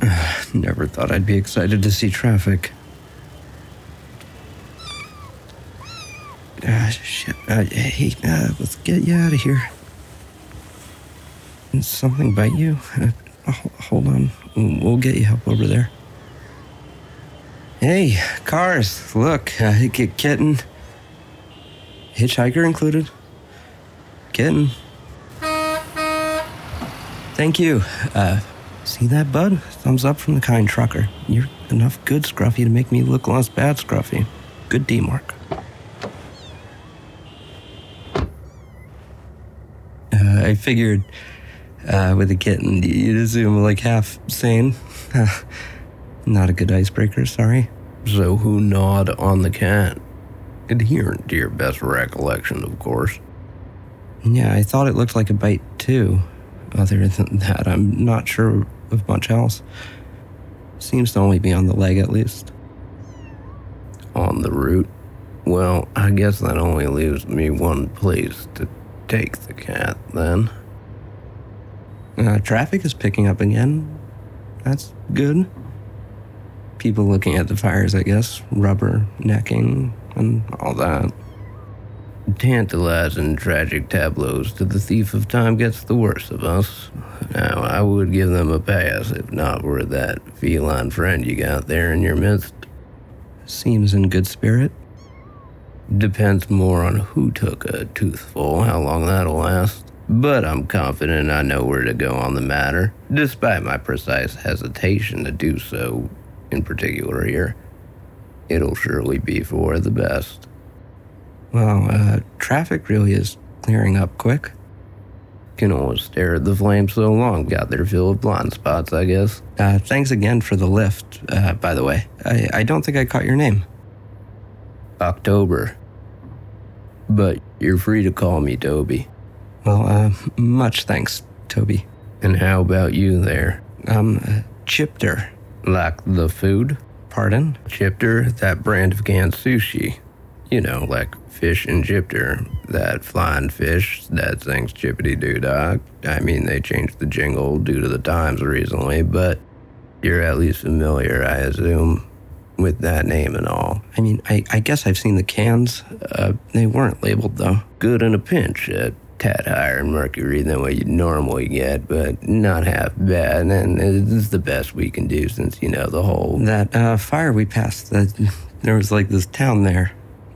Never thought I'd be excited to see traffic. Ah, shit. Uh, hey, uh, let's get you out of here. Did something bite you? Uh, hold on. We'll get you help over there. Hey, cars, look, uh, kitten. Hitchhiker included. Kitten. Thank you. Uh, see that, bud? Thumbs up from the kind trucker. You're enough good, Scruffy, to make me look less bad, Scruffy. Good D mark. Uh, I figured uh, with a kitten, you'd assume like half sane. Not a good icebreaker, sorry. So who gnawed on the cat? Adherent to your best recollection, of course. Yeah, I thought it looked like a bite too. Other than that, I'm not sure of much else. Seems to only be on the leg at least. On the route? Well, I guess that only leaves me one place to take the cat then. Uh, traffic is picking up again. That's good. People looking at the fires, I guess. Rubber necking and all that. Tantalizing tragic tableaus to the thief of time gets the worst of us. Now, I would give them a pass if not for that feline friend you got there in your midst. Seems in good spirit. Depends more on who took a toothful, how long that'll last. But I'm confident I know where to go on the matter, despite my precise hesitation to do so in particular here. It'll surely be for the best. Well, uh, traffic really is clearing up quick. Can always stare at the flames so long, got their fill of blind spots, I guess. Uh, thanks again for the lift, uh, by the way. I, I don't think I caught your name. October. But you're free to call me Toby. Well, uh, much thanks, Toby. And how about you there? Um, uh, Chipter. Like the food? Pardon? Chipter, that brand of canned sushi. You know, like fish and chipter, that flying fish that sings chippity doo dah. I mean, they changed the jingle due to the times recently, but you're at least familiar, I assume, with that name and all. I mean, I, I guess I've seen the cans. Uh, they weren't labeled, though. Good in a pinch, a tad higher in mercury than what you'd normally get, but not half bad, and it's the best we can do since, you know, the whole. That uh, fire we passed, that there was like this town there.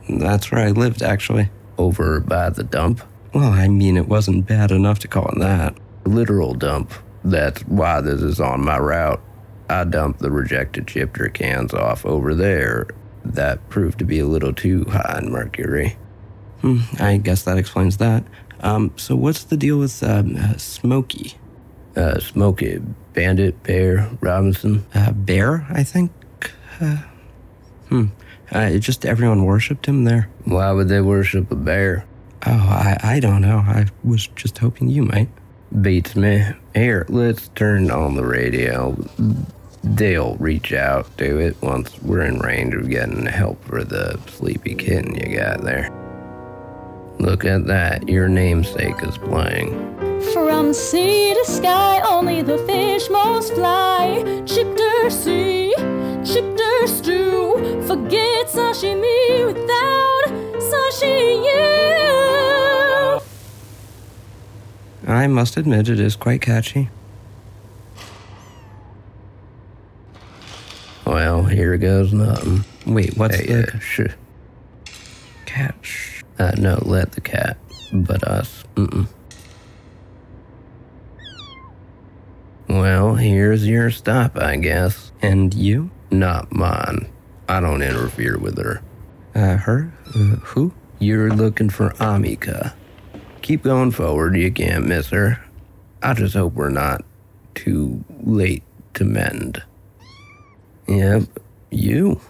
That's where I lived, actually. Over by the dump? Well, I mean, it wasn't bad enough to call it that. Literal dump. That's why this is on my route. I dumped the rejected chipter cans off over there. That proved to be a little too high in mercury. Hmm, I guess that explains that. Um, so what's the deal with um, uh, Smokey? Uh, Smokey, Bandit, Bear, Robinson. Uh, Bear, I think. Uh, hmm. Uh, just everyone worshipped him there. Why would they worship a bear? Oh, I, I don't know. I was just hoping you might. Beats me. Here, let's turn on the radio. They'll reach out to it once we're in range of getting help for the sleepy kitten you got there. Look at that, your namesake is playing. From sea to sky, only the fish most fly. Chipter sea, chipter stew. Forget sashimi without sashi you. I must admit it is quite catchy. Well, here goes nothing. Wait, what's Hey, the uh, sh- cat? Uh, no, let the cat, but us. Mm-mm. Well, here's your stop, I guess. And you? Not mine. I don't interfere with her. Uh, her? Uh, who? You're looking for Amika. Keep going forward, you can't miss her. I just hope we're not too late to mend. Yep, you.